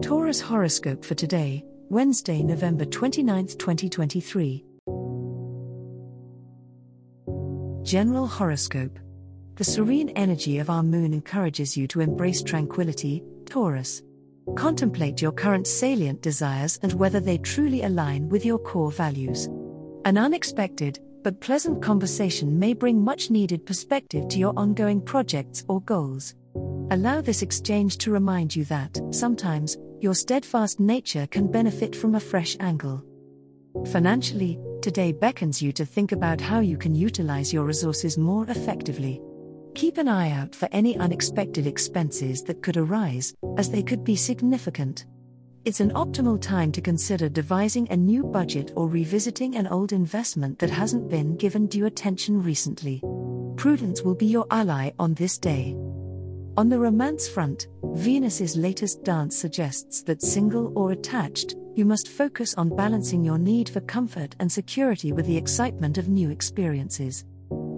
Taurus horoscope for today, Wednesday, November 29, 2023. General horoscope. The serene energy of our moon encourages you to embrace tranquility, Taurus. Contemplate your current salient desires and whether they truly align with your core values. An unexpected, but pleasant conversation may bring much needed perspective to your ongoing projects or goals. Allow this exchange to remind you that, sometimes, your steadfast nature can benefit from a fresh angle. Financially, today beckons you to think about how you can utilize your resources more effectively. Keep an eye out for any unexpected expenses that could arise, as they could be significant. It's an optimal time to consider devising a new budget or revisiting an old investment that hasn't been given due attention recently. Prudence will be your ally on this day. On the romance front, Venus's latest dance suggests that single or attached, you must focus on balancing your need for comfort and security with the excitement of new experiences.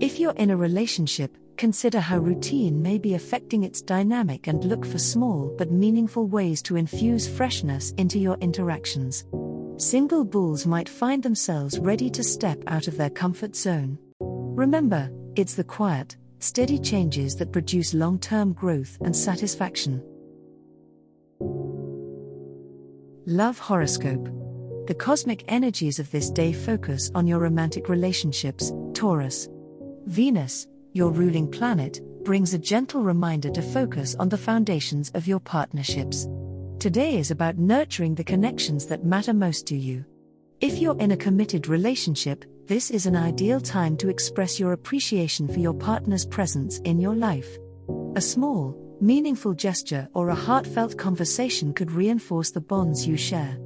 If you're in a relationship, consider how routine may be affecting its dynamic and look for small but meaningful ways to infuse freshness into your interactions. Single bulls might find themselves ready to step out of their comfort zone. Remember, it's the quiet, steady changes that produce long term growth and satisfaction. Love Horoscope The cosmic energies of this day focus on your romantic relationships, Taurus. Venus, your ruling planet, brings a gentle reminder to focus on the foundations of your partnerships. Today is about nurturing the connections that matter most to you. If you're in a committed relationship, this is an ideal time to express your appreciation for your partner's presence in your life. A small, meaningful gesture or a heartfelt conversation could reinforce the bonds you share.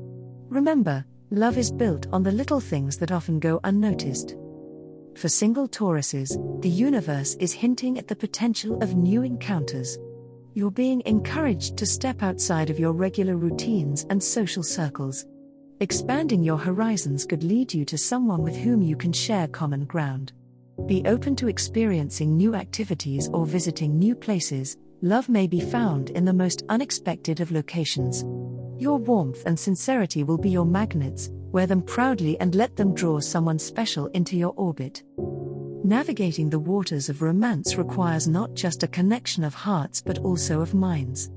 Remember, love is built on the little things that often go unnoticed. For single Tauruses, the universe is hinting at the potential of new encounters. You're being encouraged to step outside of your regular routines and social circles. Expanding your horizons could lead you to someone with whom you can share common ground. Be open to experiencing new activities or visiting new places, love may be found in the most unexpected of locations. Your warmth and sincerity will be your magnets, wear them proudly and let them draw someone special into your orbit. Navigating the waters of romance requires not just a connection of hearts but also of minds.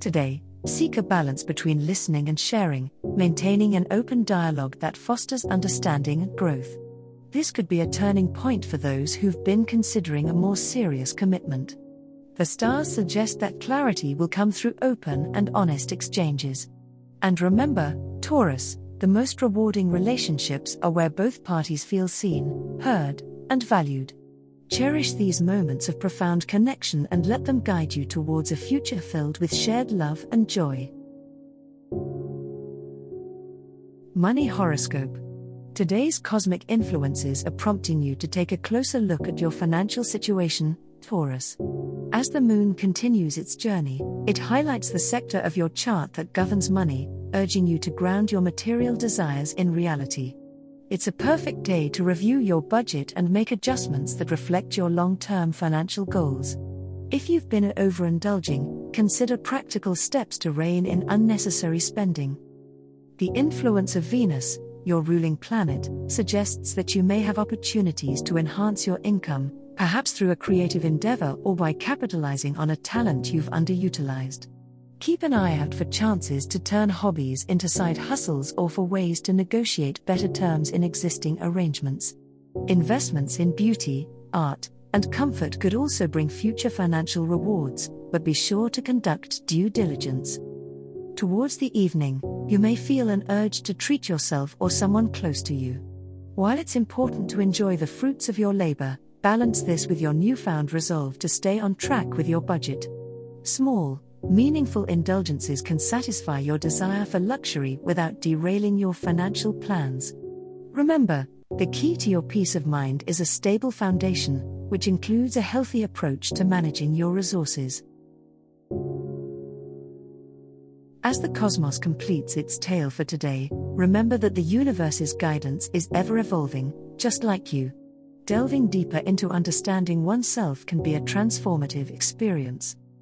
Today, Seek a balance between listening and sharing, maintaining an open dialogue that fosters understanding and growth. This could be a turning point for those who've been considering a more serious commitment. The stars suggest that clarity will come through open and honest exchanges. And remember, Taurus, the most rewarding relationships are where both parties feel seen, heard, and valued. Cherish these moments of profound connection and let them guide you towards a future filled with shared love and joy. Money Horoscope Today's cosmic influences are prompting you to take a closer look at your financial situation, Taurus. As the moon continues its journey, it highlights the sector of your chart that governs money, urging you to ground your material desires in reality. It's a perfect day to review your budget and make adjustments that reflect your long term financial goals. If you've been overindulging, consider practical steps to rein in unnecessary spending. The influence of Venus, your ruling planet, suggests that you may have opportunities to enhance your income, perhaps through a creative endeavor or by capitalizing on a talent you've underutilized. Keep an eye out for chances to turn hobbies into side hustles or for ways to negotiate better terms in existing arrangements. Investments in beauty, art, and comfort could also bring future financial rewards, but be sure to conduct due diligence. Towards the evening, you may feel an urge to treat yourself or someone close to you. While it's important to enjoy the fruits of your labor, balance this with your newfound resolve to stay on track with your budget. Small, meaningful indulgences can satisfy your desire for luxury without derailing your financial plans. Remember, the key to your peace of mind is a stable foundation, which includes a healthy approach to managing your resources. As the cosmos completes its tale for today, remember that the universe's guidance is ever evolving, just like you. Delving deeper into understanding oneself can be a transformative experience.